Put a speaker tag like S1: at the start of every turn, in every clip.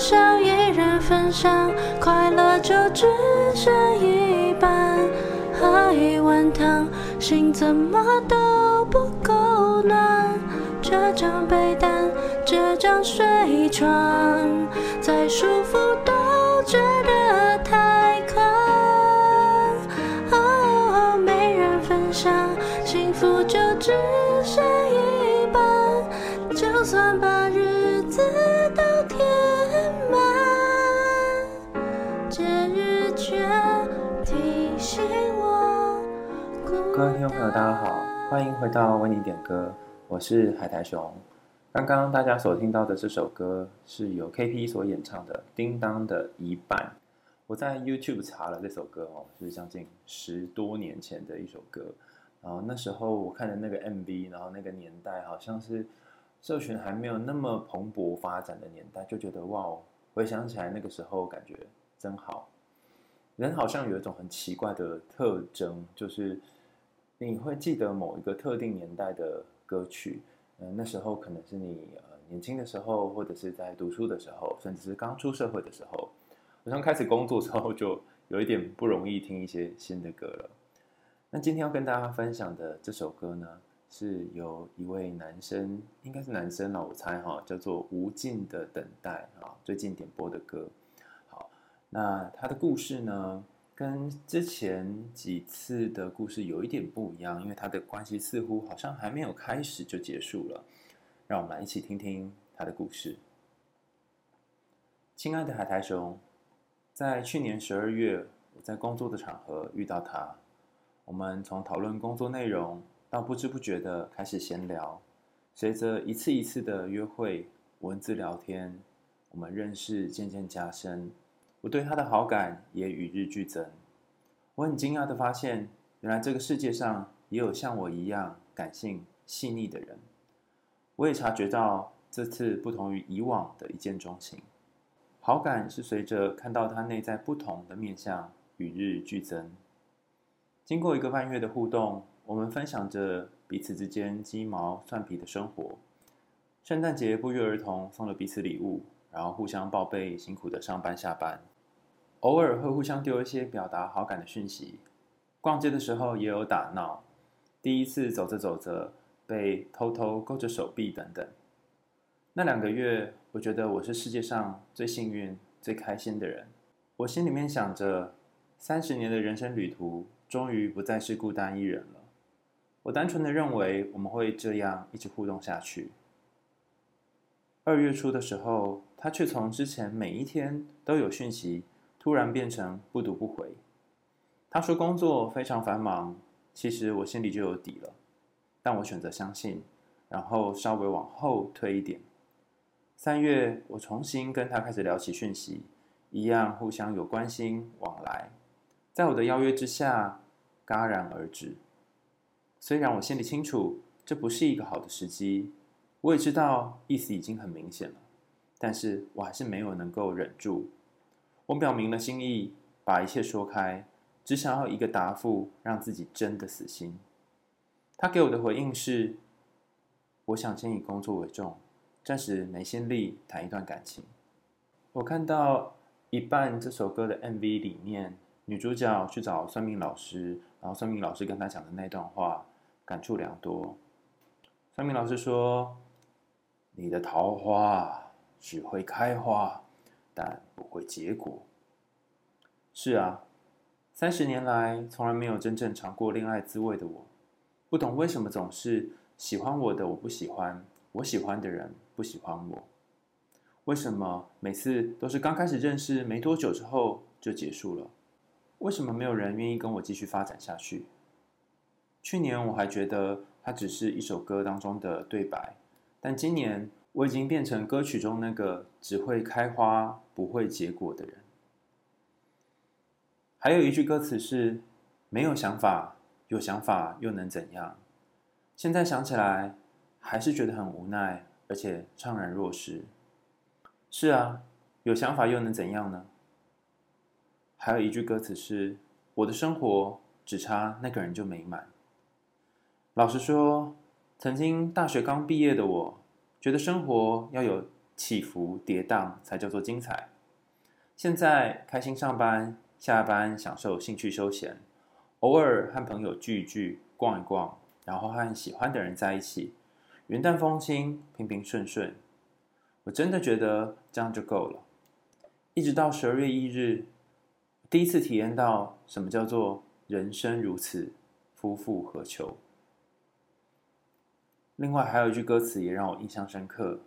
S1: 想一人分享，快乐就只剩一半。喝一碗汤，心怎么都不够暖。这张被单，这张睡床，再舒服都觉得
S2: 大家好，欢迎回到为你点歌，我是海苔熊。刚刚大家所听到的这首歌是由 KP 所演唱的《叮当的一半》。我在 YouTube 查了这首歌哦，是将近十多年前的一首歌。然后那时候我看的那个 MV，然后那个年代好像是社群还没有那么蓬勃发展的年代，就觉得哇，回想起来那个时候感觉真好。人好像有一种很奇怪的特征，就是你会记得某一个特定年代的歌曲。嗯，那时候可能是你呃年轻的时候，或者是在读书的时候，甚至是刚出社会的时候。好像开始工作之后，就有一点不容易听一些新的歌了。那今天要跟大家分享的这首歌呢，是由一位男生，应该是男生了，我猜哈，叫做《无尽的等待》啊，最近点播的歌。好，那他的故事呢，跟之前几次的故事有一点不一样，因为他的关系似乎好像还没有开始就结束了。让我们来一起听听他的故事。亲爱的海苔熊，在去年十二月，我在工作的场合遇到他，我们从讨论工作内容到不知不觉的开始闲聊，随着一次一次的约会、文字聊天，我们认识渐渐加深。我对他的好感也与日俱增。我很惊讶地发现，原来这个世界上也有像我一样感性细腻的人。我也察觉到这次不同于以往的一见钟情，好感是随着看到他内在不同的面向与日俱增。经过一个半月的互动，我们分享着彼此之间鸡毛蒜皮的生活。圣诞节不约而同送了彼此礼物，然后互相报备辛苦的上班下班。偶尔会互相丢一些表达好感的讯息，逛街的时候也有打闹，第一次走着走着被偷偷勾着手臂等等。那两个月，我觉得我是世界上最幸运、最开心的人。我心里面想着，三十年的人生旅途终于不再是孤单一人了。我单纯的认为我们会这样一直互动下去。二月初的时候，他却从之前每一天都有讯息。突然变成不读不回。他说工作非常繁忙，其实我心里就有底了，但我选择相信，然后稍微往后推一点。三月，我重新跟他开始聊起讯息，一样互相有关心往来，在我的邀约之下戛然而止。虽然我心里清楚这不是一个好的时机，我也知道意思已经很明显了，但是我还是没有能够忍住。我表明了心意，把一切说开，只想要一个答复，让自己真的死心。他给我的回应是：我想先以工作为重，暂时没心力谈一段感情。我看到一半这首歌的 MV 里面，女主角去找算命老师，然后算命老师跟她讲的那段话，感触良多。算命老师说：“你的桃花只会开花。”但不会结果。是啊，三十年来从来没有真正尝过恋爱滋味的我，不懂为什么总是喜欢我的我不喜欢，我喜欢的人不喜欢我。为什么每次都是刚开始认识没多久之后就结束了？为什么没有人愿意跟我继续发展下去？去年我还觉得它只是一首歌当中的对白，但今年。我已经变成歌曲中那个只会开花不会结果的人。还有一句歌词是：“没有想法，有想法又能怎样？”现在想起来，还是觉得很无奈，而且怅然若失。是啊，有想法又能怎样呢？还有一句歌词是：“我的生活只差那个人就美满。”老实说，曾经大学刚毕业的我。觉得生活要有起伏跌宕才叫做精彩。现在开心上班，下班享受兴趣休闲，偶尔和朋友聚一聚，逛一逛，然后和喜欢的人在一起，云淡风轻，平平顺顺。我真的觉得这样就够了。一直到十二月一日，第一次体验到什么叫做人生如此，夫复何求。另外还有一句歌词也让我印象深刻：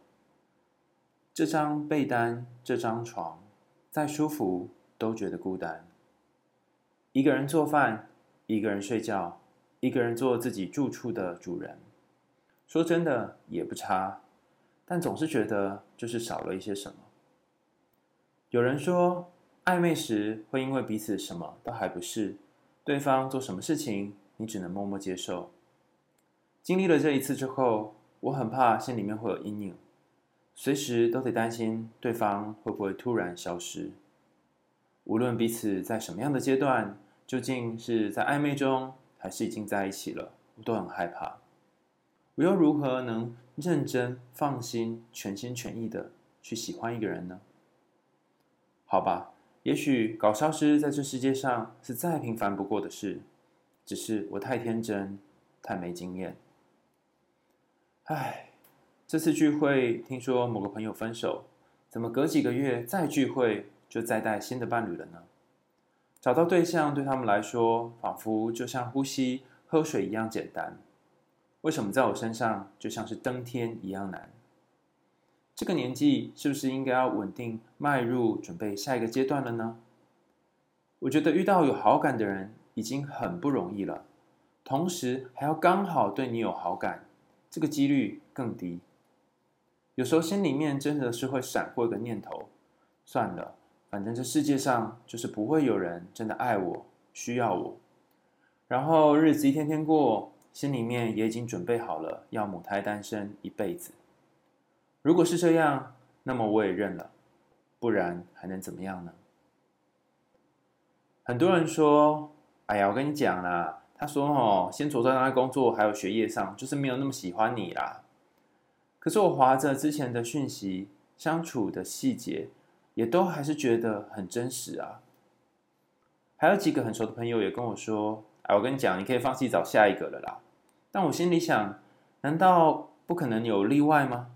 S2: 这张被单，这张床，再舒服都觉得孤单。一个人做饭，一个人睡觉，一个人做自己住处的主人，说真的也不差，但总是觉得就是少了一些什么。有人说，暧昧时会因为彼此什么都还不是，对方做什么事情，你只能默默接受。经历了这一次之后，我很怕心里面会有阴影，随时都得担心对方会不会突然消失。无论彼此在什么样的阶段，究竟是在暧昧中，还是已经在一起了，我都很害怕。我又如何能认真、放心、全心全意的去喜欢一个人呢？好吧，也许搞消失在这世界上是再平凡不过的事，只是我太天真，太没经验。唉，这次聚会听说某个朋友分手，怎么隔几个月再聚会就再带新的伴侣了呢？找到对象对他们来说，仿佛就像呼吸、喝水一样简单，为什么在我身上就像是登天一样难？这个年纪是不是应该要稳定迈入准备下一个阶段了呢？我觉得遇到有好感的人已经很不容易了，同时还要刚好对你有好感，这个几率更低。有时候心里面真的是会闪过一个念头：算了，反正这世界上就是不会有人真的爱我、需要我。然后日子一天天过，心里面也已经准备好了要母胎单身一辈子。如果是这样，那么我也认了，不然还能怎么样呢？很多人说：“哎呀，我跟你讲啦，他说哦，先着重在工作还有学业上，就是没有那么喜欢你啦。”可是我划着之前的讯息，相处的细节，也都还是觉得很真实啊。还有几个很熟的朋友也跟我说：“哎，我跟你讲，你可以放弃找下一个了啦。”但我心里想，难道不可能有例外吗？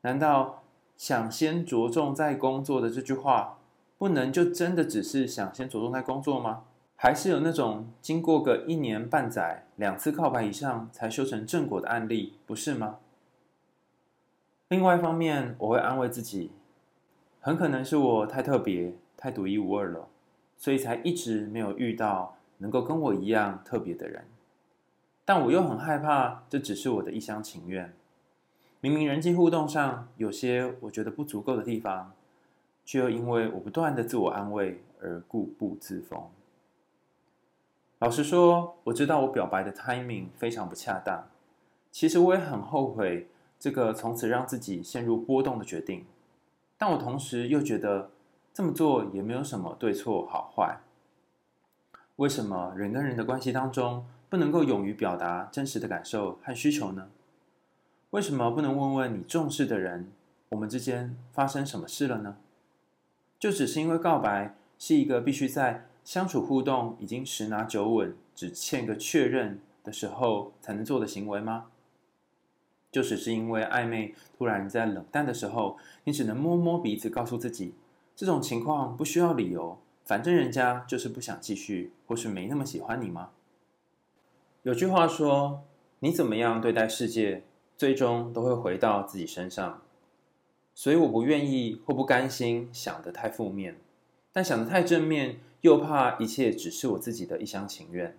S2: 难道想先着重在工作的这句话，不能就真的只是想先着重在工作吗？还是有那种经过个一年半载、两次告白以上才修成正果的案例，不是吗？另外一方面，我会安慰自己，很可能是我太特别、太独一无二了，所以才一直没有遇到能够跟我一样特别的人。但我又很害怕，这只是我的一厢情愿。明明人际互动上有些我觉得不足够的地方，却又因为我不断的自我安慰而固步自封。老实说，我知道我表白的 timing 非常不恰当。其实我也很后悔这个从此让自己陷入波动的决定，但我同时又觉得这么做也没有什么对错好坏。为什么人跟人的关系当中不能够勇于表达真实的感受和需求呢？为什么不能问问你重视的人，我们之间发生什么事了呢？就只是因为告白是一个必须在相处互动已经十拿九稳，只欠个确认的时候才能做的行为吗？就只是因为暧昧突然在冷淡的时候，你只能摸摸鼻子告诉自己，这种情况不需要理由，反正人家就是不想继续，或是没那么喜欢你吗？有句话说，你怎么样对待世界，最终都会回到自己身上，所以我不愿意或不甘心想得太负面，但想得太正面，又怕一切只是我自己的一厢情愿。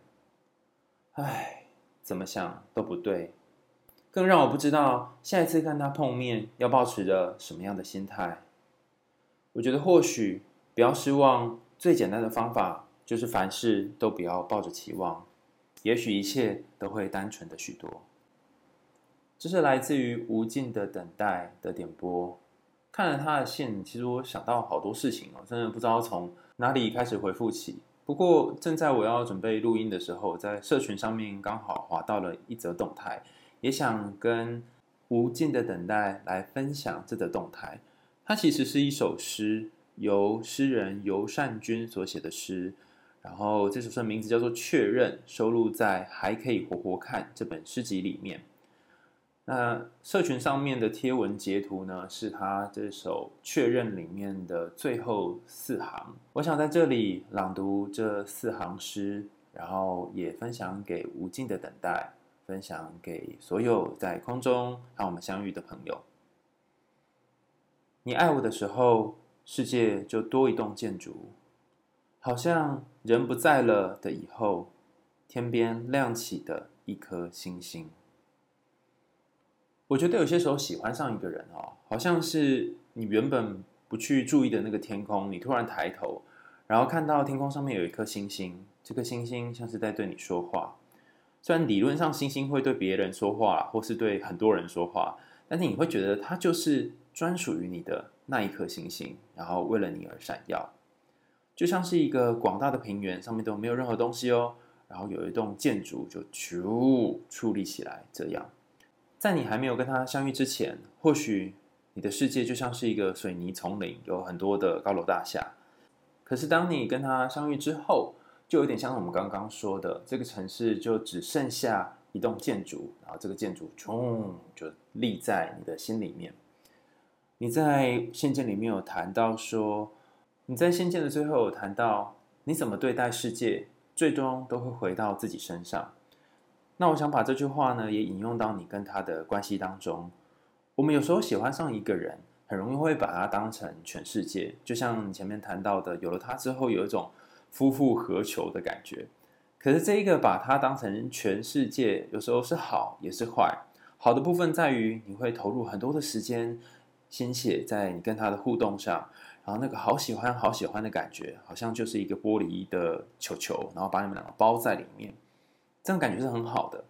S2: 唉，怎么想都不对，更让我不知道下一次跟他碰面要抱持着什么样的心态。我觉得或许不要失望，最简单的方法就是凡事都不要抱着期望，也许一切都会单纯的许多。这是来自于无尽的等待的点播。看了他的信，其实我想到好多事情哦，真的不知道从哪里开始回复起。不过正在我要准备录音的时候，在社群上面刚好滑到了一则动态，也想跟无尽的等待来分享这则动态。它其实是一首诗，由诗人尤善君所写的诗。然后这首诗的名字叫做《确认》，收录在《还可以活活看》这本诗集里面。那社群上面的贴文截图呢，是他这首《确认》里面的最后四行。我想在这里朗读这四行诗，然后也分享给无尽的等待，分享给所有在空中和我们相遇的朋友。你爱我的时候，世界就多一栋建筑，好像人不在了的以后，天边亮起的一颗星星。我觉得有些时候喜欢上一个人哦，好像是你原本不去注意的那个天空，你突然抬头，然后看到天空上面有一颗星星，这颗星星像是在对你说话。虽然理论上星星会对别人说话，或是对很多人说话，但是你会觉得它就是专属于你的那一颗星星，然后为了你而闪耀，就像是一个广大的平原，上面都没有任何东西哦，然后有一栋建筑就咻矗立起来，这样。在你还没有跟他相遇之前，或许你的世界就像是一个水泥丛林，有很多的高楼大厦。可是当你跟他相遇之后，就有点像我们刚刚说的，这个城市就只剩下一栋建筑，然后这个建筑冲就立在你的心里面。你在信件里面有谈到说，你在信件的最后有谈到，你怎么对待世界，最终都会回到自己身上。那我想把这句话呢，也引用到你跟他的关系当中。我们有时候喜欢上一个人，很容易会把他当成全世界，就像你前面谈到的，有了他之后，有一种夫复何求的感觉。可是这一个把他当成全世界，有时候是好，也是坏。好的部分在于你会投入很多的时间、心血在你跟他的互动上，然后那个好喜欢、好喜欢的感觉，好像就是一个玻璃的球球，然后把你们两个包在里面。这种感觉是很好的。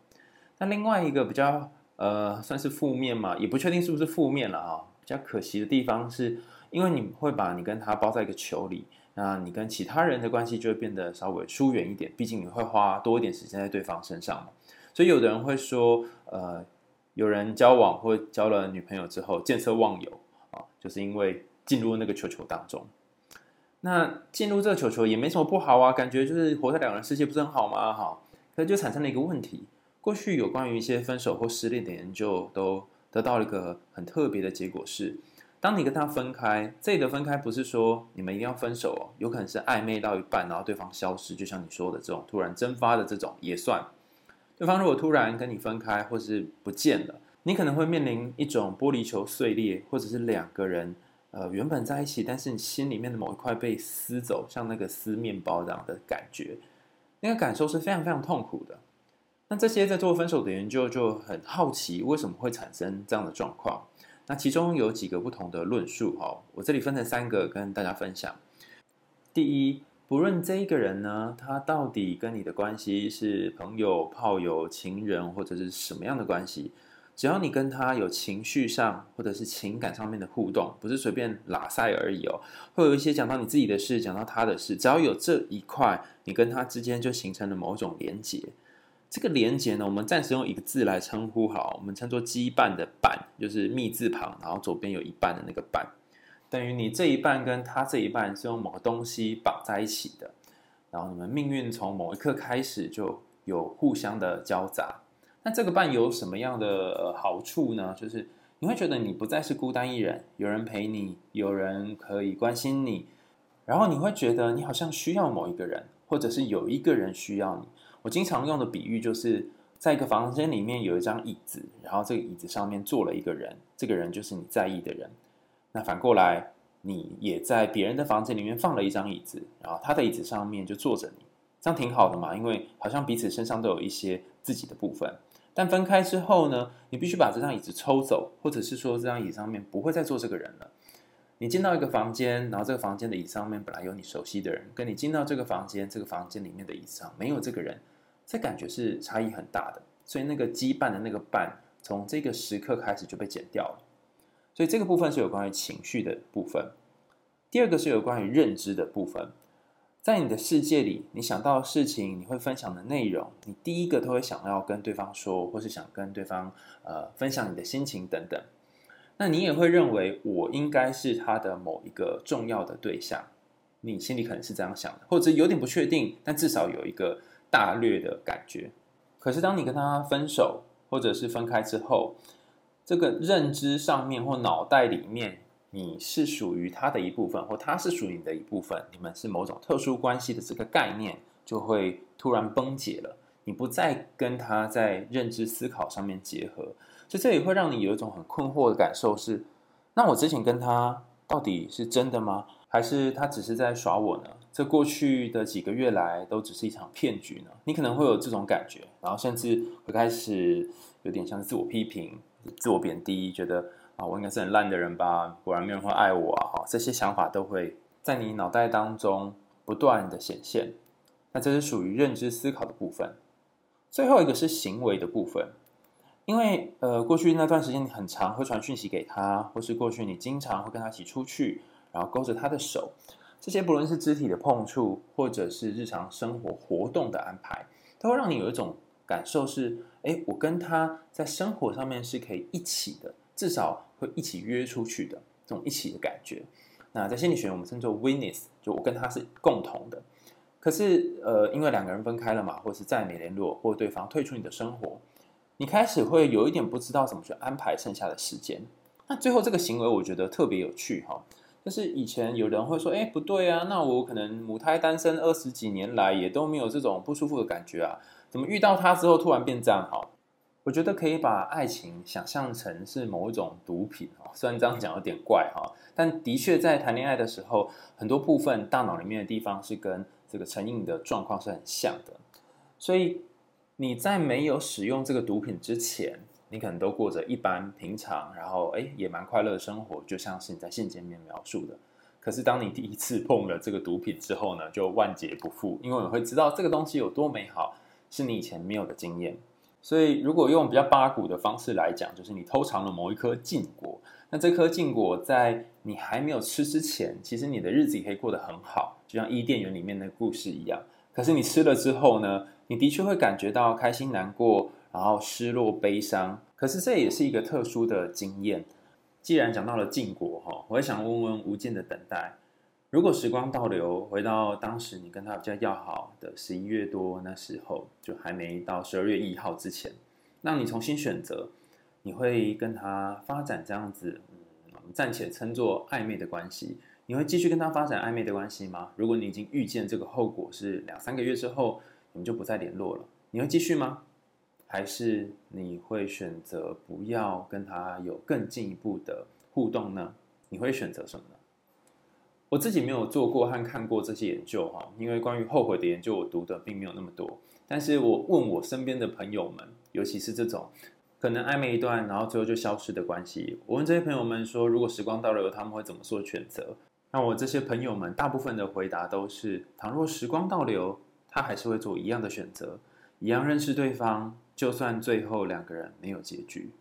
S2: 那另外一个比较呃，算是负面嘛，也不确定是不是负面了啊。比较可惜的地方是，因为你会把你跟他包在一个球里，那你跟其他人的关系就会变得稍微疏远一点。毕竟你会花多一点时间在对方身上嘛。所以有的人会说，呃，有人交往或交了女朋友之后见色忘友啊，就是因为进入那个球球当中。那进入这个球球也没什么不好啊，感觉就是活在两人世界不是很好吗？好。那就产生了一个问题。过去有关于一些分手或失恋的研究，都得到了一个很特别的结果是：当你跟他分开，这里的分开不是说你们一定要分手哦，有可能是暧昧到一半，然后对方消失，就像你说的这种突然蒸发的这种也算。对方如果突然跟你分开或是不见了，你可能会面临一种玻璃球碎裂，或者是两个人呃原本在一起，但是你心里面的某一块被撕走，像那个撕面包这样的感觉。那个感受是非常非常痛苦的。那这些在做分手的研究就很好奇，为什么会产生这样的状况？那其中有几个不同的论述哈，我这里分成三个跟大家分享。第一，不论这一个人呢，他到底跟你的关系是朋友、炮友、情人或者是什么样的关系。只要你跟他有情绪上或者是情感上面的互动，不是随便拉塞而已哦，会有一些讲到你自己的事，讲到他的事，只要有这一块，你跟他之间就形成了某种连结。这个连结呢，我们暂时用一个字来称呼好，我们称作羁绊的绊，就是密字旁，然后左边有一半的那个绊，等于你这一半跟他这一半是用某个东西绑在一起的，然后你们命运从某一刻开始就有互相的交杂。那这个伴有什么样的好处呢？就是你会觉得你不再是孤单一人，有人陪你，有人可以关心你，然后你会觉得你好像需要某一个人，或者是有一个人需要你。我经常用的比喻就是，在一个房间里面有一张椅子，然后这个椅子上面坐了一个人，这个人就是你在意的人。那反过来，你也在别人的房间里面放了一张椅子，然后他的椅子上面就坐着你，这样挺好的嘛，因为好像彼此身上都有一些自己的部分。但分开之后呢，你必须把这张椅子抽走，或者是说这张椅上面不会再坐这个人了。你进到一个房间，然后这个房间的椅上面本来有你熟悉的人，跟你进到这个房间，这个房间里面的椅子上没有这个人，这感觉是差异很大的。所以那个羁绊的那个绊，从这个时刻开始就被剪掉了。所以这个部分是有关于情绪的部分。第二个是有关于认知的部分。在你的世界里，你想到的事情，你会分享的内容，你第一个都会想要跟对方说，或是想跟对方呃分享你的心情等等。那你也会认为我应该是他的某一个重要的对象，你心里可能是这样想的，或者有点不确定，但至少有一个大略的感觉。可是当你跟他分手，或者是分开之后，这个认知上面或脑袋里面。你是属于他的一部分，或他是属于你的一部分，你们是某种特殊关系的这个概念就会突然崩解了。你不再跟他在认知思考上面结合，所以这也会让你有一种很困惑的感受是：那我之前跟他到底是真的吗？还是他只是在耍我呢？这过去的几个月来都只是一场骗局呢？你可能会有这种感觉，然后甚至会开始有点像自我批评、自我贬低，觉得。啊，我应该是很烂的人吧？果然没有人会爱我啊！哈，这些想法都会在你脑袋当中不断的显现。那这是属于认知思考的部分。最后一个是行为的部分，因为呃，过去那段时间你很常会传讯息给他，或是过去你经常会跟他一起出去，然后勾着他的手，这些不论是肢体的碰触，或者是日常生活活动的安排，都会让你有一种感受是：哎，我跟他在生活上面是可以一起的。至少会一起约出去的这种一起的感觉，那在心理学我们称作 witness，就我跟他是共同的。可是呃，因为两个人分开了嘛，或是再没联络，或对方退出你的生活，你开始会有一点不知道怎么去安排剩下的时间。那最后这个行为我觉得特别有趣哈，就是以前有人会说，哎，不对啊，那我可能母胎单身二十几年来也都没有这种不舒服的感觉啊，怎么遇到他之后突然变这样好？我觉得可以把爱情想象成是某一种毒品啊，虽然这样讲有点怪哈，但的确在谈恋爱的时候，很多部分大脑里面的地方是跟这个成瘾的状况是很像的。所以你在没有使用这个毒品之前，你可能都过着一般平常，然后诶也蛮快乐的生活，就像是你在信件里面描述的。可是当你第一次碰了这个毒品之后呢，就万劫不复，因为你会知道这个东西有多美好，是你以前没有的经验。所以，如果用比较八股的方式来讲，就是你偷尝了某一颗禁果，那这颗禁果在你还没有吃之前，其实你的日子也可以过得很好，就像伊甸园里面的故事一样。可是你吃了之后呢，你的确会感觉到开心、难过，然后失落、悲伤。可是这也是一个特殊的经验。既然讲到了禁果，哈，我也想问问无尽的等待。如果时光倒流，回到当时你跟他比较要好的十一月多那时候，就还没到十二月一号之前，让你重新选择，你会跟他发展这样子，嗯，我们暂且称作暧昧的关系。你会继续跟他发展暧昧的关系吗？如果你已经预见这个后果是两三个月之后，你们就不再联络了，你会继续吗？还是你会选择不要跟他有更进一步的互动呢？你会选择什么呢？我自己没有做过和看过这些研究哈，因为关于后悔的研究我读的并没有那么多。但是我问我身边的朋友们，尤其是这种可能暧昧一段，然后最后就消失的关系，我问这些朋友们说，如果时光倒流，他们会怎么做选择？那我这些朋友们大部分的回答都是：倘若时光倒流，他还是会做一样的选择，一样认识对方，就算最后两个人没有结局。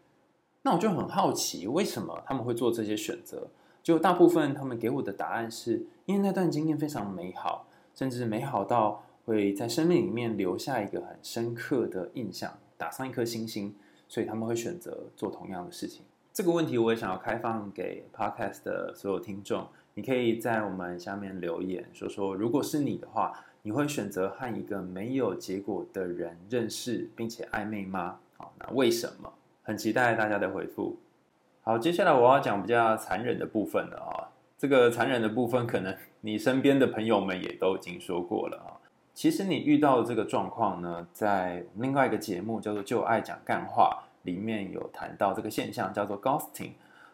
S2: 那我就很好奇，为什么他们会做这些选择？就大部分他们给我的答案是，因为那段经验非常美好，甚至美好到会在生命里面留下一个很深刻的印象，打上一颗星星，所以他们会选择做同样的事情。这个问题我也想要开放给 Podcast 的所有听众，你可以在我们下面留言说说，如果是你的话，你会选择和一个没有结果的人认识并且暧昧吗？好，那为什么？很期待大家的回复。好，接下来我要讲比较残忍的部分了啊。这个残忍的部分，可能你身边的朋友们也都已经说过了啊。其实你遇到的这个状况呢，在另外一个节目叫做《就爱讲干话》里面有谈到这个现象，叫做 ghosting。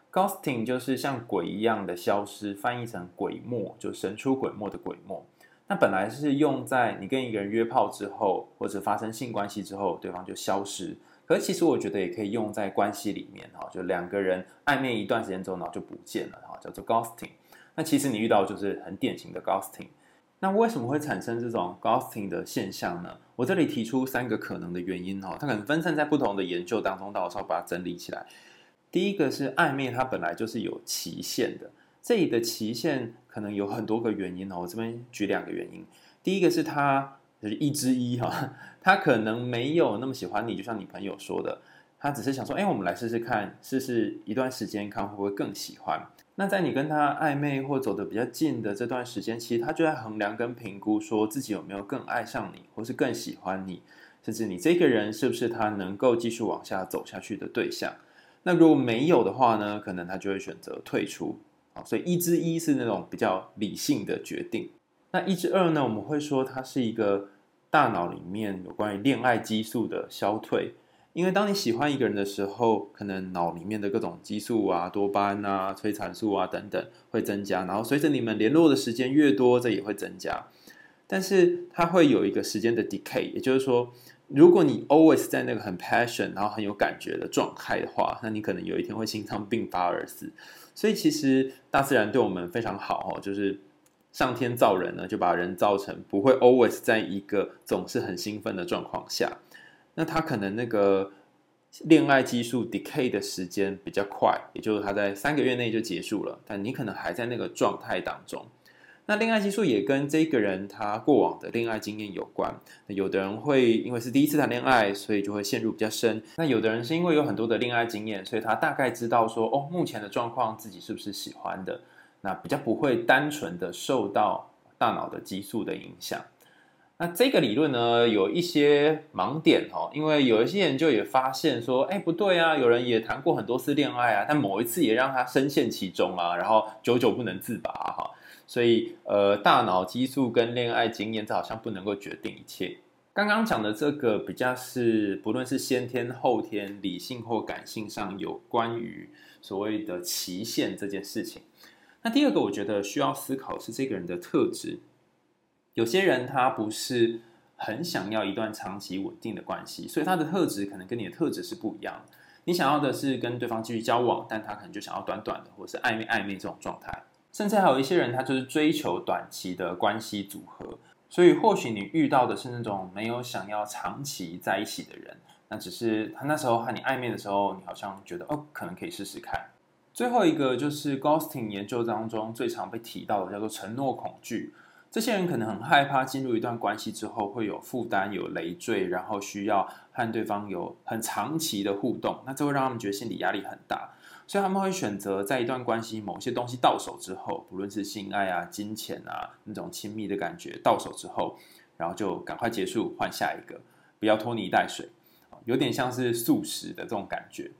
S2: ghosting 就是像鬼一样的消失，翻译成鬼没，就神出鬼没的鬼没。那本来是用在你跟一个人约炮之后，或者发生性关系之后，对方就消失。可是其实我觉得也可以用在关系里面哈，就两个人暧昧一段时间之后，然后就不见了哈，叫做 ghosting。那其实你遇到就是很典型的 ghosting。那为什么会产生这种 ghosting 的现象呢？我这里提出三个可能的原因哈，它可能分散在不同的研究当中，到时候把它整理起来。第一个是暧昧，它本来就是有期限的，这里的期限可能有很多个原因哦。我这边举两个原因，第一个是它就是一之一哈，他可能没有那么喜欢你，就像你朋友说的，他只是想说，哎，我们来试试看，试试一段时间，看会不会更喜欢。那在你跟他暧昧或走得比较近的这段时间，其实他就在衡量跟评估，说自己有没有更爱上你，或是更喜欢你，甚至你这个人是不是他能够继续往下走下去的对象。那如果没有的话呢，可能他就会选择退出。好所以一之一是那种比较理性的决定。那一之二呢，我们会说它是一个大脑里面有关于恋爱激素的消退。因为当你喜欢一个人的时候，可能脑里面的各种激素啊、多巴胺啊、催产素啊等等会增加，然后随着你们联络的时间越多，这也会增加。但是它会有一个时间的 decay，也就是说，如果你 always 在那个很 passion，然后很有感觉的状态的话，那你可能有一天会心脏病发而死。所以其实大自然对我们非常好哦，就是上天造人呢，就把人造成不会 always 在一个总是很兴奋的状况下。那他可能那个恋爱激素 decay 的时间比较快，也就是他在三个月内就结束了，但你可能还在那个状态当中。那恋爱激素也跟这个人他过往的恋爱经验有关。那有的人会因为是第一次谈恋爱，所以就会陷入比较深。那有的人是因为有很多的恋爱经验，所以他大概知道说，哦，目前的状况自己是不是喜欢的，那比较不会单纯的受到大脑的激素的影响。那这个理论呢，有一些盲点哦，因为有一些研究也发现说，哎，不对啊，有人也谈过很多次恋爱啊，但某一次也让他深陷其中啊，然后久久不能自拔哈。所以，呃，大脑激素跟恋爱经验，这好像不能够决定一切。刚刚讲的这个比较是，不论是先天后天、理性或感性上有关于所谓的期限这件事情。那第二个，我觉得需要思考是这个人的特质。有些人他不是很想要一段长期稳定的关系，所以他的特质可能跟你的特质是不一样的。你想要的是跟对方继续交往，但他可能就想要短短的，或是暧昧暧昧这种状态。甚至还有一些人，他就是追求短期的关系组合。所以或许你遇到的是那种没有想要长期在一起的人，那只是他那时候和你暧昧的时候，你好像觉得哦，可能可以试试看。最后一个就是 Ghosting 研究当中最常被提到的，叫做承诺恐惧。这些人可能很害怕进入一段关系之后会有负担、有累赘，然后需要和对方有很长期的互动，那这会让他们觉得心理压力很大，所以他们会选择在一段关系某些东西到手之后，不论是性爱啊、金钱啊那种亲密的感觉到手之后，然后就赶快结束，换下一个，不要拖泥带水，有点像是速食的这种感觉。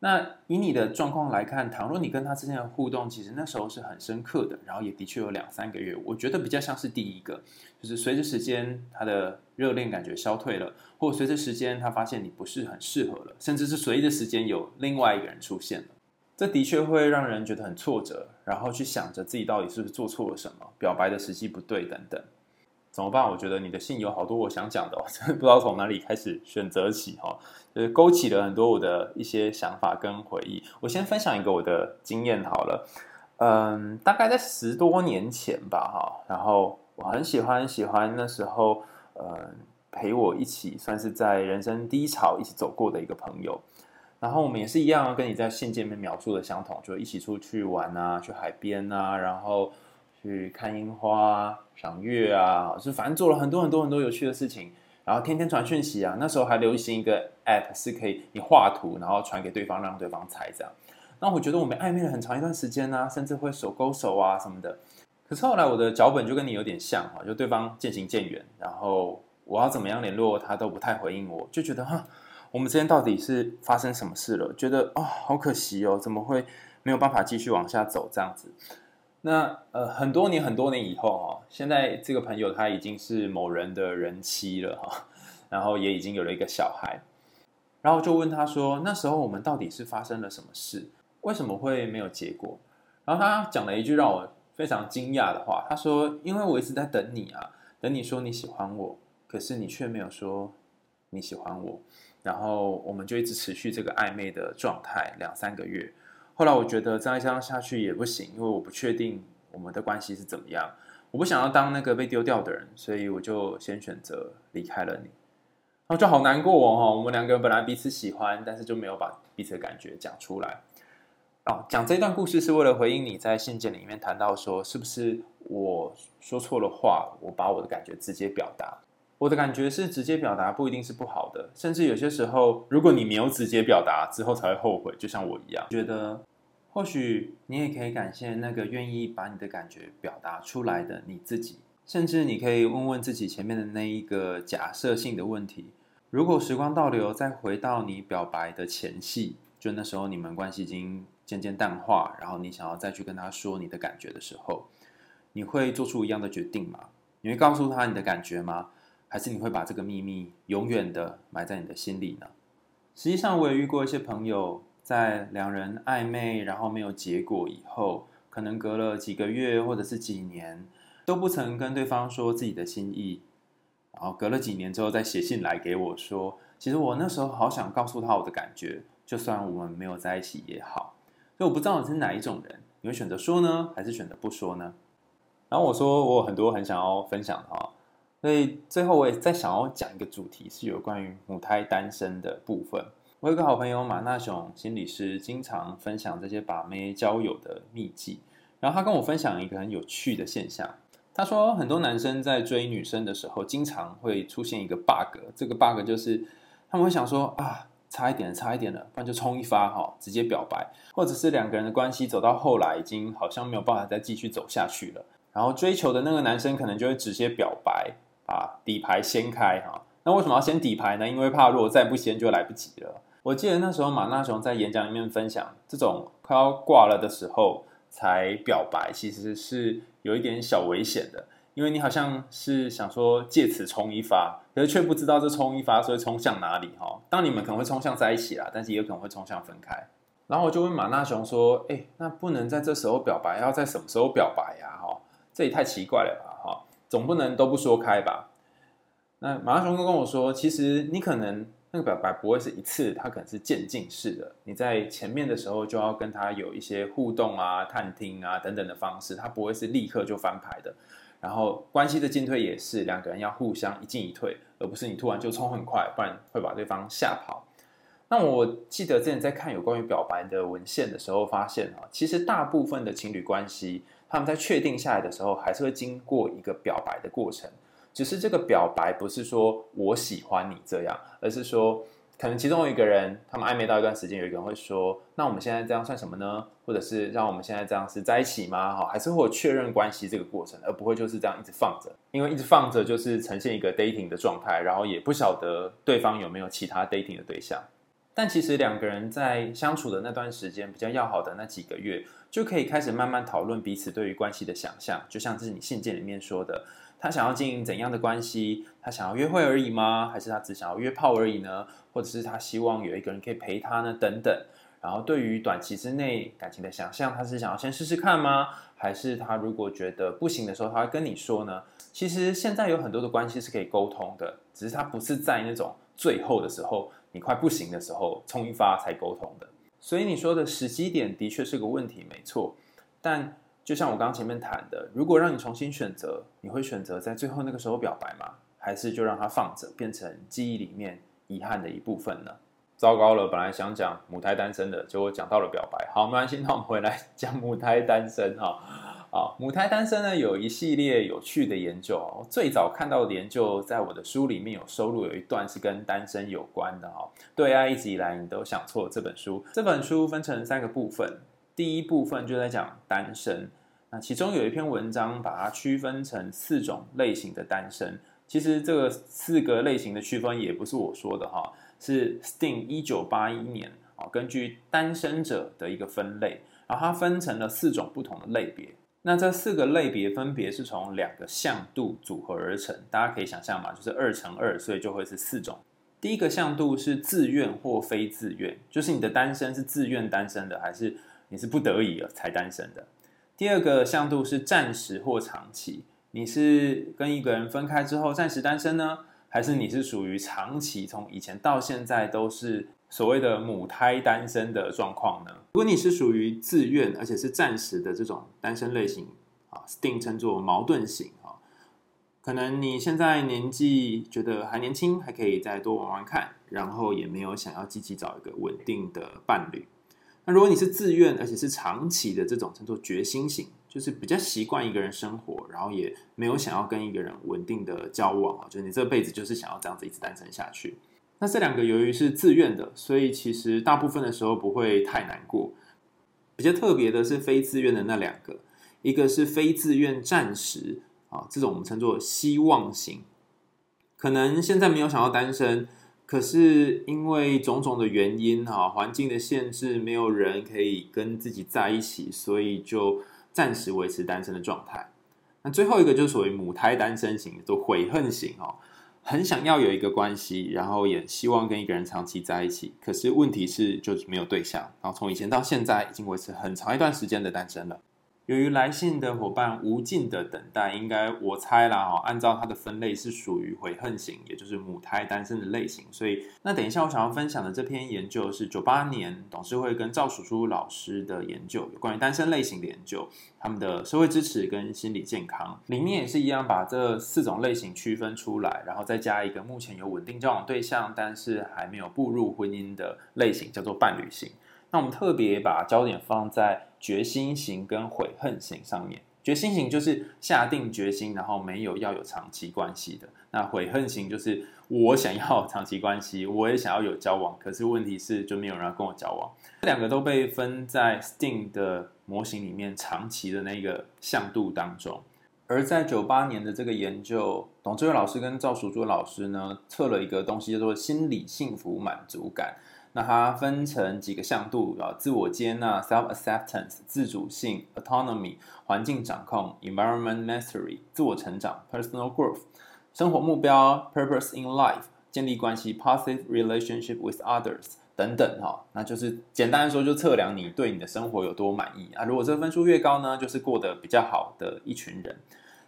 S2: 那以你的状况来看，倘若你跟他之间的互动，其实那时候是很深刻的，然后也的确有两三个月，我觉得比较像是第一个，就是随着时间他的热恋感觉消退了，或随着时间他发现你不是很适合了，甚至是随着时间有另外一个人出现了，这的确会让人觉得很挫折，然后去想着自己到底是不是做错了什么，表白的时机不对等等。怎么办？我觉得你的信有好多我想讲的，真的不知道从哪里开始选择起哈，就是勾起了很多我的一些想法跟回忆。我先分享一个我的经验好了，嗯，大概在十多年前吧哈，然后我很喜欢喜欢那时候，嗯，陪我一起算是在人生低潮一起走过的一个朋友，然后我们也是一样，跟你在信件里面描述的相同，就一起出去玩啊，去海边啊，然后。去看樱花、赏月啊，就反正做了很多很多很多有趣的事情，然后天天传讯息啊。那时候还流行一个 app，是可以你画图，然后传给对方，让对方猜这样。那我觉得我们暧昧了很长一段时间啊，甚至会手勾手啊什么的。可是后来我的脚本就跟你有点像哈，就对方渐行渐远，然后我要怎么样联络他都不太回应我，就觉得哈，我们之间到底是发生什么事了？觉得啊、哦，好可惜哦，怎么会没有办法继续往下走这样子？那呃，很多年很多年以后哈，现在这个朋友他已经是某人的人妻了哈，然后也已经有了一个小孩，然后就问他说：“那时候我们到底是发生了什么事？为什么会没有结果？”然后他讲了一句让我非常惊讶的话，他说：“因为我一直在等你啊，等你说你喜欢我，可是你却没有说你喜欢我，然后我们就一直持续这个暧昧的状态两三个月。”后来我觉得这样这样下去也不行，因为我不确定我们的关系是怎么样，我不想要当那个被丢掉的人，所以我就先选择离开了你。然后就好难过哦，我们两个人本来彼此喜欢，但是就没有把彼此的感觉讲出来。哦，讲这段故事是为了回应你在信件里面谈到说，是不是我说错了话，我把我的感觉直接表达。我的感觉是直接表达不一定是不好的，甚至有些时候，如果你没有直接表达之后才会后悔，就像我一样，觉得或许你也可以感谢那个愿意把你的感觉表达出来的你自己，甚至你可以问问自己前面的那一个假设性的问题：如果时光倒流，再回到你表白的前戏，就那时候你们关系已经渐渐淡化，然后你想要再去跟他说你的感觉的时候，你会做出一样的决定吗？你会告诉他你的感觉吗？还是你会把这个秘密永远的埋在你的心里呢？实际上，我也遇过一些朋友，在两人暧昧然后没有结果以后，可能隔了几个月或者是几年，都不曾跟对方说自己的心意，然后隔了几年之后再写信来给我说，其实我那时候好想告诉他我的感觉，就算我们没有在一起也好。所以我不知道你是哪一种人，你会选择说呢，还是选择不说呢？然后我说我有很多很想要分享的哈。所以最后我也再想要讲一个主题，是有关于母胎单身的部分。我有个好朋友马纳雄心理师，经常分享这些把妹交友的秘籍。然后他跟我分享一个很有趣的现象，他说很多男生在追女生的时候，经常会出现一个 bug。这个 bug 就是他们会想说啊，差一点，差一点了，不然就冲一发哈，直接表白，或者是两个人的关系走到后来，已经好像没有办法再继续走下去了。然后追求的那个男生可能就会直接表白。啊，底牌掀开哈，那为什么要先底牌呢？因为怕如果再不掀就来不及了。我记得那时候马纳雄在演讲里面分享，这种快要挂了的时候才表白，其实是有一点小危险的，因为你好像是想说借此冲一发，可是却不知道这冲一发是会冲向哪里哈。当你们可能会冲向在一起啦，但是也有可能会冲向分开。然后我就问马纳雄说：“哎，那不能在这时候表白，要在什么时候表白呀？哈，这也太奇怪了吧？哈。”总不能都不说开吧？那马拉雄就跟我说，其实你可能那个表白不会是一次，它可能是渐进式的。你在前面的时候就要跟他有一些互动啊、探听啊等等的方式，它不会是立刻就翻牌的。然后关系的进退也是两个人要互相一进一退，而不是你突然就冲很快，不然会把对方吓跑。那我记得之前在看有关于表白的文献的时候，发现啊，其实大部分的情侣关系。他们在确定下来的时候，还是会经过一个表白的过程。只是这个表白不是说我喜欢你这样，而是说可能其中一个人，他们暧昧到一段时间，有一个人会说：“那我们现在这样算什么呢？”或者是让我们现在这样是在一起吗？哈，还是会有确认关系这个过程，而不会就是这样一直放着。因为一直放着就是呈现一个 dating 的状态，然后也不晓得对方有没有其他 dating 的对象。但其实两个人在相处的那段时间，比较要好的那几个月，就可以开始慢慢讨论彼此对于关系的想象。就像是你信件里面说的，他想要经营怎样的关系？他想要约会而已吗？还是他只想要约炮而已呢？或者是他希望有一个人可以陪他呢？等等。然后对于短期之内感情的想象，他是想要先试试看吗？还是他如果觉得不行的时候，他会跟你说呢？其实现在有很多的关系是可以沟通的，只是他不是在那种最后的时候。你快不行的时候，冲一发才沟通的，所以你说的时机点的确是个问题，没错。但就像我刚刚前面谈的，如果让你重新选择，你会选择在最后那个时候表白吗？还是就让它放着，变成记忆里面遗憾的一部分呢？糟糕了，本来想讲母胎单身的，结果讲到了表白。好，没关系，那我们回来讲母胎单身哈。啊，母胎单身呢，有一系列有趣的研究哦。最早看到的研究，在我的书里面有收录，有一段是跟单身有关的哈。对啊，一直以来你都想错这本书。这本书分成三个部分，第一部分就在讲单身。那其中有一篇文章，把它区分成四种类型的单身。其实这个四个类型的区分也不是我说的哈，是 Sting 一九八一年啊，根据单身者的一个分类，然后它分成了四种不同的类别。那这四个类别分别是从两个向度组合而成，大家可以想象嘛，就是二乘二，所以就会是四种。第一个向度是自愿或非自愿，就是你的单身是自愿单身的，还是你是不得已才单身的。第二个向度是暂时或长期，你是跟一个人分开之后暂时单身呢，还是你是属于长期，从以前到现在都是。所谓的母胎单身的状况呢？如果你是属于自愿，而且是暂时的这种单身类型啊，Sting 称作矛盾型啊，可能你现在年纪觉得还年轻，还可以再多玩玩看，然后也没有想要积极找一个稳定的伴侣。那如果你是自愿而且是长期的这种称作决心型，就是比较习惯一个人生活，然后也没有想要跟一个人稳定的交往啊，就是你这辈子就是想要这样子一直单身下去。那这两个由于是自愿的，所以其实大部分的时候不会太难过。比较特别的是非自愿的那两个，一个是非自愿暂时啊，这种我们称作希望型，可能现在没有想要单身，可是因为种种的原因哈，环境的限制，没有人可以跟自己在一起，所以就暂时维持单身的状态。那最后一个就是属于母胎单身型，就悔恨型哦。很想要有一个关系，然后也希望跟一个人长期在一起，可是问题是就是没有对象，然后从以前到现在已经维持很长一段时间的单身了。由于来信的伙伴无尽的等待，应该我猜啦哈，按照他的分类是属于悔恨型，也就是母胎单身的类型。所以，那等一下我想要分享的这篇研究是九八年董事会跟赵叔叔老师的研究，有关于单身类型的研究，他们的社会支持跟心理健康里面也是一样，把这四种类型区分出来，然后再加一个目前有稳定交往对象，但是还没有步入婚姻的类型，叫做伴侣型。那我们特别把焦点放在决心型跟悔恨型上面。决心型就是下定决心，然后没有要有长期关系的。那悔恨型就是我想要长期关系，我也想要有交往，可是问题是就没有人要跟我交往。这两个都被分在 STING 的模型里面长期的那个向度当中。而在九八年的这个研究，董志伟老师跟赵淑珠老师呢，测了一个东西叫做心理幸福满足感。那它分成几个向度啊，自我接纳 （self-acceptance）、自主性 （autonomy）、环境掌控 （environment mastery）、自我成长 （personal growth）、生活目标 （purpose in life）、建立关系 （positive relationship with others） 等等哈。那就是简单来说，就测量你对你的生活有多满意啊。如果这个分数越高呢，就是过得比较好的一群人。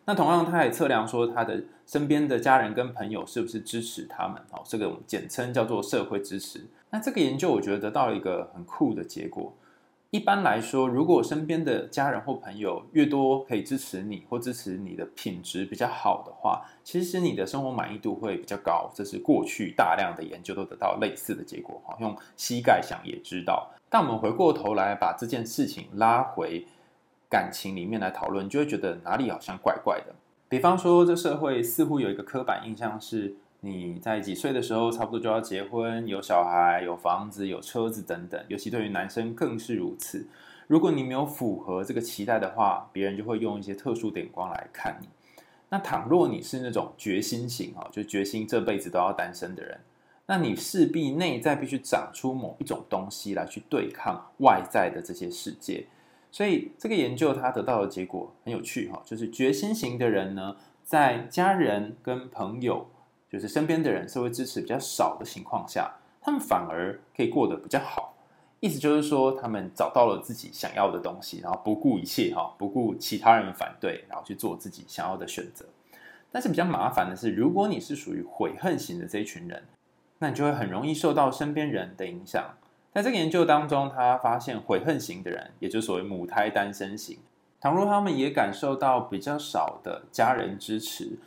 S2: 那同样，他也测量说他的身边的家人跟朋友是不是支持他们哦，这个我们简称叫做社会支持。那这个研究我觉得得到了一个很酷的结果。一般来说，如果身边的家人或朋友越多可以支持你或支持你的品质比较好的话，其实你的生活满意度会比较高。这是过去大量的研究都得到类似的结果哈。用膝盖想也知道。但我们回过头来把这件事情拉回感情里面来讨论，就会觉得哪里好像怪怪的。比方说，这社会似乎有一个刻板印象是。你在几岁的时候，差不多就要结婚，有小孩，有房子，有车子等等。尤其对于男生更是如此。如果你没有符合这个期待的话，别人就会用一些特殊的眼光来看你。那倘若你是那种决心型啊，就决心这辈子都要单身的人，那你势必内在必须长出某一种东西来去对抗外在的这些世界。所以这个研究它得到的结果很有趣哈，就是决心型的人呢，在家人跟朋友。就是身边的人社会支持比较少的情况下，他们反而可以过得比较好。意思就是说，他们找到了自己想要的东西，然后不顾一切哈，不顾其他人反对，然后去做自己想要的选择。但是比较麻烦的是，如果你是属于悔恨型的这一群人，那你就会很容易受到身边人的影响。在这个研究当中，他发现悔恨型的人，也就是所谓母胎单身型，倘若他们也感受到比较少的家人支持。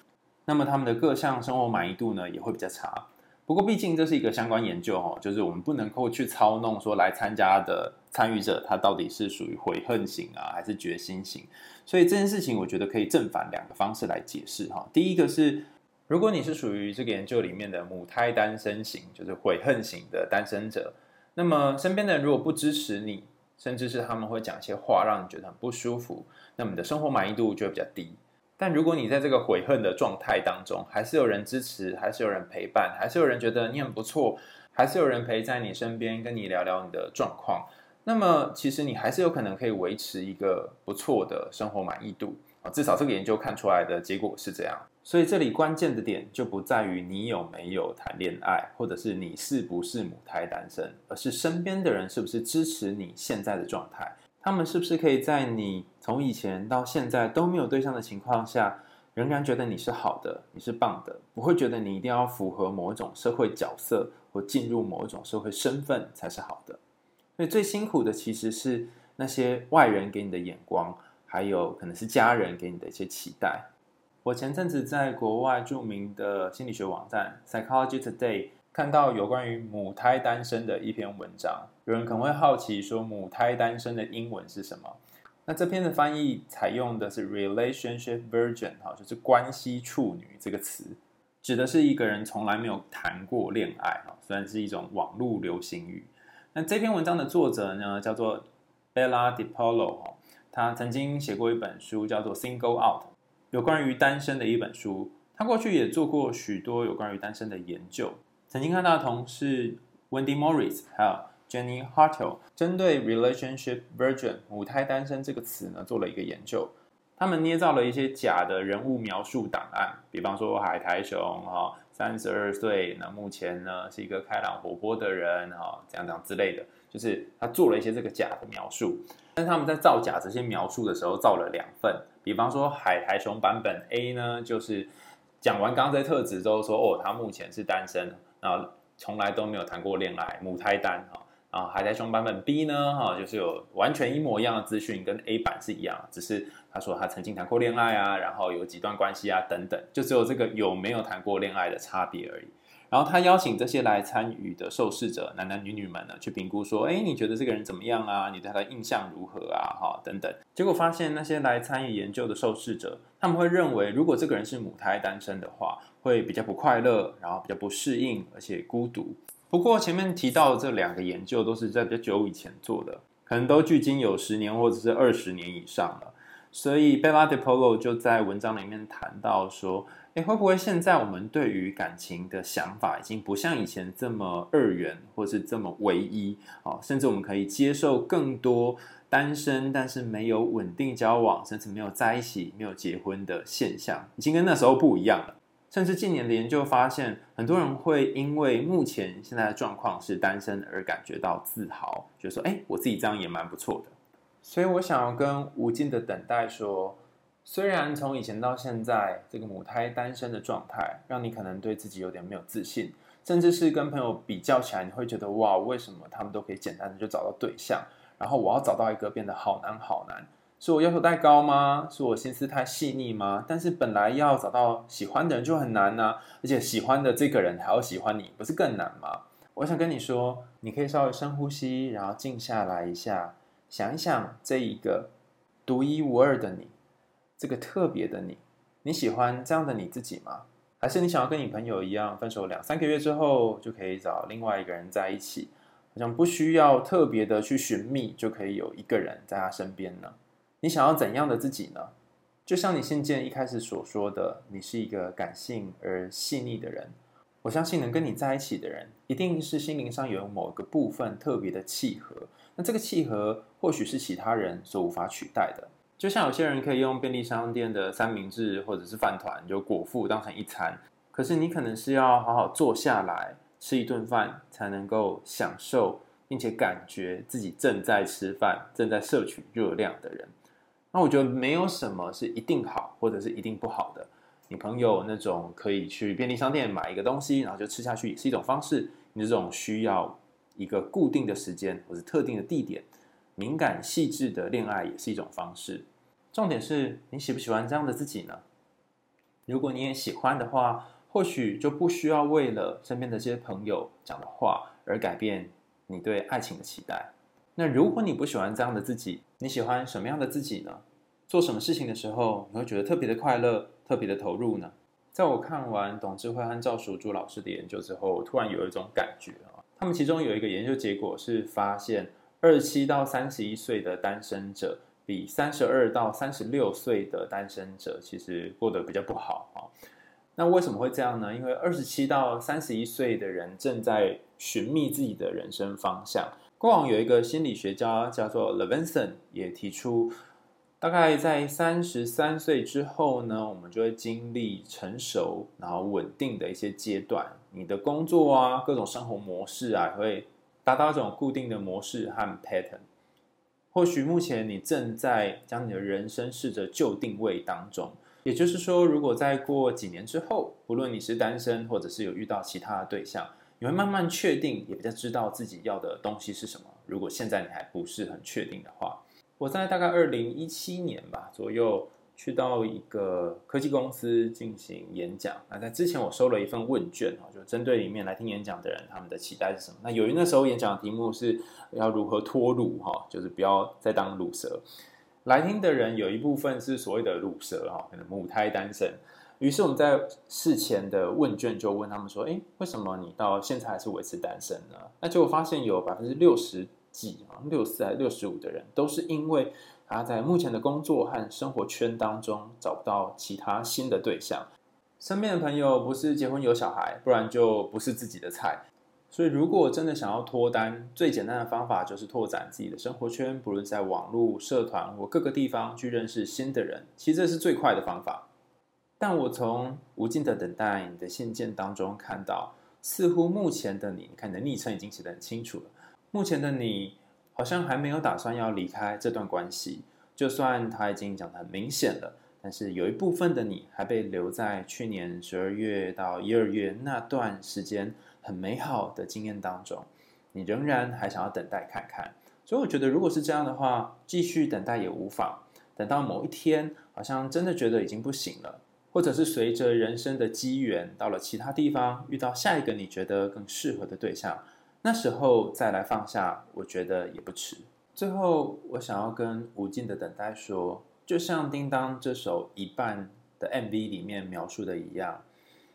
S2: 那么他们的各项生活满意度呢，也会比较差。不过毕竟这是一个相关研究哦，就是我们不能够去操弄说来参加的参与者他到底是属于悔恨型啊，还是决心型。所以这件事情我觉得可以正反两个方式来解释哈。第一个是，如果你是属于这个研究里面的母胎单身型，就是悔恨型的单身者，那么身边的人如果不支持你，甚至是他们会讲一些话让你觉得很不舒服，那么你的生活满意度就会比较低。但如果你在这个悔恨的状态当中，还是有人支持，还是有人陪伴，还是有人觉得你很不错，还是有人陪在你身边跟你聊聊你的状况，那么其实你还是有可能可以维持一个不错的生活满意度啊。至少这个研究看出来的结果是这样。所以这里关键的点就不在于你有没有谈恋爱，或者是你是不是母胎单身，而是身边的人是不是支持你现在的状态。他们是不是可以在你从以前到现在都没有对象的情况下，仍然觉得你是好的，你是棒的，不会觉得你一定要符合某一种社会角色或进入某一种社会身份才是好的？所以最辛苦的其实是那些外人给你的眼光，还有可能是家人给你的一些期待。我前阵子在国外著名的心理学网站 Psychology Today 看到有关于母胎单身的一篇文章。有人可能会好奇说，母胎单身的英文是什么？那这篇的翻译采用的是 relationship virgin，哈，就是关系处女这个词，指的是一个人从来没有谈过恋爱，哈，虽然是一种网络流行语。那这篇文章的作者呢，叫做 Bella DePaulo，他曾经写过一本书叫做 Single Out，有关于单身的一本书。他过去也做过许多有关于单身的研究，曾经看到同事 Wendy Morris 还有 Jenny Hartel 针对 relationship virgin 母胎单身这个词呢做了一个研究。他们捏造了一些假的人物描述档案，比方说海苔熊哈，三十二岁，那目前呢是一个开朗活泼的人哈，这样这样之类的，就是他做了一些这个假的描述。但是他们在造假这些描述的时候造了两份，比方说海苔熊版本 A 呢就是。讲完刚刚这些特质之后，说哦，他目前是单身，然后从来都没有谈过恋爱，母胎单哈。然后海苔熊版本 B 呢，哈，就是有完全一模一样的资讯，跟 A 版是一样，只是他说他曾经谈过恋爱啊，然后有几段关系啊等等，就只有这个有没有谈过恋爱的差别而已。然后他邀请这些来参与的受试者，男男女女们呢，去评估说，哎，你觉得这个人怎么样啊？你对他的印象如何啊？哈，等等。结果发现那些来参与研究的受试者，他们会认为，如果这个人是母胎单身的话，会比较不快乐，然后比较不适应，而且孤独。不过前面提到的这两个研究都是在比较久以前做的，可能都距今有十年或者是二十年以上了。所以 Bella DePaulo 就在文章里面谈到说，诶，会不会现在我们对于感情的想法已经不像以前这么二元，或是这么唯一啊？甚至我们可以接受更多单身但是没有稳定交往，甚至没有在一起、没有结婚的现象，已经跟那时候不一样了。甚至近年的研究发现，很多人会因为目前现在的状况是单身而感觉到自豪，就说：“诶，我自己这样也蛮不错的。”所以我想要跟无尽的等待说，虽然从以前到现在，这个母胎单身的状态，让你可能对自己有点没有自信，甚至是跟朋友比较起来，你会觉得哇，为什么他们都可以简单的就找到对象，然后我要找到一个变得好难好难，是我要求太高吗？是我心思太细腻吗？但是本来要找到喜欢的人就很难呢，而且喜欢的这个人还要喜欢你，不是更难吗？我想跟你说，你可以稍微深呼吸，然后静下来一下。想一想，这一个独一无二的你，这个特别的你，你喜欢这样的你自己吗？还是你想要跟你朋友一样，分手两三个月之后就可以找另外一个人在一起，好像不需要特别的去寻觅，就可以有一个人在他身边呢？你想要怎样的自己呢？就像你信件一开始所说的，你是一个感性而细腻的人。我相信能跟你在一起的人，一定是心灵上有某个部分特别的契合。那这个契合，或许是其他人所无法取代的。就像有些人可以用便利商店的三明治或者是饭团，就果腹当成一餐。可是你可能是要好好坐下来吃一顿饭，才能够享受，并且感觉自己正在吃饭、正在摄取热量的人。那我觉得没有什么是一定好，或者是一定不好的。你朋友那种可以去便利商店买一个东西，然后就吃下去，也是一种方式。你这种需要一个固定的时间或者特定的地点，敏感细致的恋爱也是一种方式。重点是你喜不喜欢这样的自己呢？如果你也喜欢的话，或许就不需要为了身边的这些朋友讲的话而改变你对爱情的期待。那如果你不喜欢这样的自己，你喜欢什么样的自己呢？做什么事情的时候，你会觉得特别的快乐，特别的投入呢？在我看完董智慧和赵淑珠老师的研究之后，突然有一种感觉啊，他们其中有一个研究结果是发现，二十七到三十一岁的单身者，比三十二到三十六岁的单身者其实过得比较不好啊。那为什么会这样呢？因为二十七到三十一岁的人正在寻觅自己的人生方向。过往有一个心理学家叫做 Levinson 也提出。大概在三十三岁之后呢，我们就会经历成熟然后稳定的一些阶段。你的工作啊，各种生活模式啊，会达到一种固定的模式和 pattern。或许目前你正在将你的人生试着就定位当中，也就是说，如果再过几年之后，不论你是单身或者是有遇到其他的对象，你会慢慢确定，也比较知道自己要的东西是什么。如果现在你还不是很确定的话。我在大概二零一七年吧左右去到一个科技公司进行演讲。那在之前我收了一份问卷就针对里面来听演讲的人，他们的期待是什么？那由于那时候演讲的题目是要如何脱乳哈，就是不要再当乳蛇。来听的人有一部分是所谓的乳蛇哈，可能母胎单身。于是我们在事前的问卷就问他们说：“诶，为什么你到现在还是维持单身呢？”那结果发现有百分之六十几啊，六四还是六十五的人都是因为他在目前的工作和生活圈当中找不到其他新的对象，身边的朋友不是结婚有小孩，不然就不是自己的菜。所以如果真的想要脱单，最简单的方法就是拓展自己的生活圈，不论在网络、社团或各个地方去认识新的人，其实这是最快的方法。但我从无尽的等待你的信件当中看到，似乎目前的你，你看你的昵称已经写得很清楚了。目前的你好像还没有打算要离开这段关系，就算他已经讲得很明显了，但是有一部分的你还被留在去年十二月到一二月那段时间很美好的经验当中，你仍然还想要等待看看。所以我觉得，如果是这样的话，继续等待也无妨。等到某一天，好像真的觉得已经不行了。或者是随着人生的机缘，到了其他地方，遇到下一个你觉得更适合的对象，那时候再来放下，我觉得也不迟。最后，我想要跟无尽的等待说，就像《叮当》这首一半的 MV 里面描述的一样，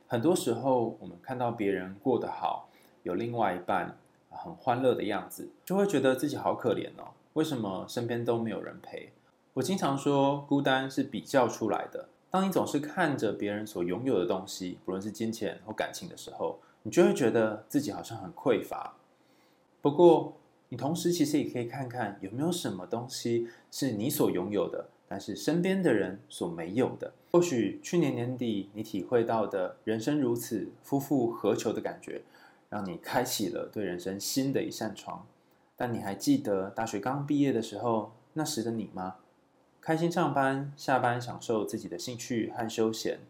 S2: 很多时候我们看到别人过得好，有另外一半很欢乐的样子，就会觉得自己好可怜哦。为什么身边都没有人陪？我经常说，孤单是比较出来的。当你总是看着别人所拥有的东西，不论是金钱或感情的时候，你就会觉得自己好像很匮乏。不过，你同时其实也可以看看有没有什么东西是你所拥有的，但是身边的人所没有的。或许去年年底你体会到的人生如此，夫复何求的感觉，让你开启了对人生新的一扇窗。但你还记得大学刚毕业的时候，那时的你吗？开心上班，下班享受自己的兴趣和休闲，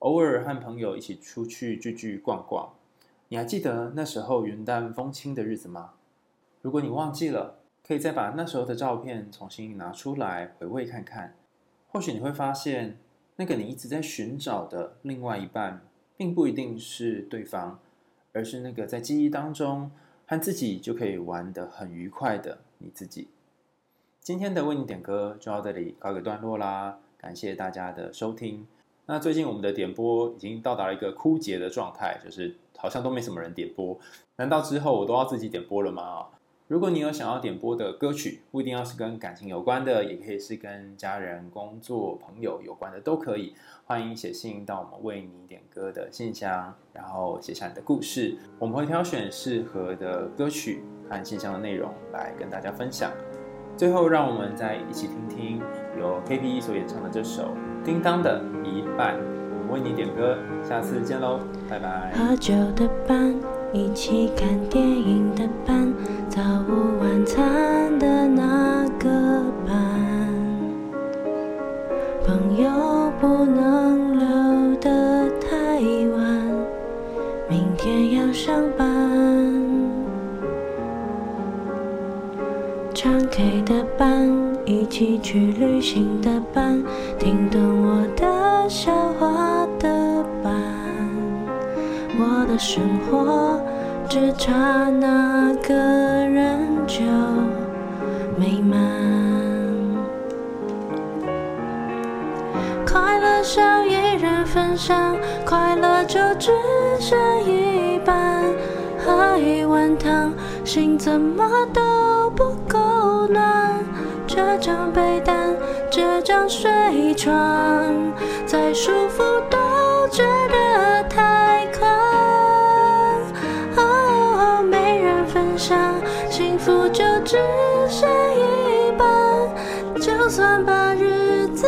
S2: 偶尔和朋友一起出去聚聚逛逛。你还记得那时候云淡风轻的日子吗？如果你忘记了，可以再把那时候的照片重新拿出来回味看看。或许你会发现，那个你一直在寻找的另外一半，并不一定是对方，而是那个在记忆当中和自己就可以玩得很愉快的你自己。今天的为你点歌就到这里告一个段落啦，感谢大家的收听。那最近我们的点播已经到达了一个枯竭的状态，就是好像都没什么人点播。难道之后我都要自己点播了吗？如果你有想要点播的歌曲，不一定要是跟感情有关的，也可以是跟家人、工作、朋友有关的，都可以。欢迎写信到我们为你点歌的信箱，然后写下你的故事，我们会挑选适合的歌曲和信箱的内容来跟大家分享。最后，让我们再一起听听由 KP 所演唱的这首《叮当》的一半。我为你点歌，下次见喽，拜拜。
S1: 喝酒的伴，一起看电影的伴，早午晚餐的那个伴。朋友不能留得太晚，明天要上班。唱 K 的伴，一起去旅行的伴，听懂我的笑话的伴，我的生活只差那个人就美满。快乐少一人分享，快乐就只剩一半，喝一碗汤，心怎么都不够暖。这张被单这张睡床再舒服都觉得太宽没人分享幸福就只剩一半就算把日子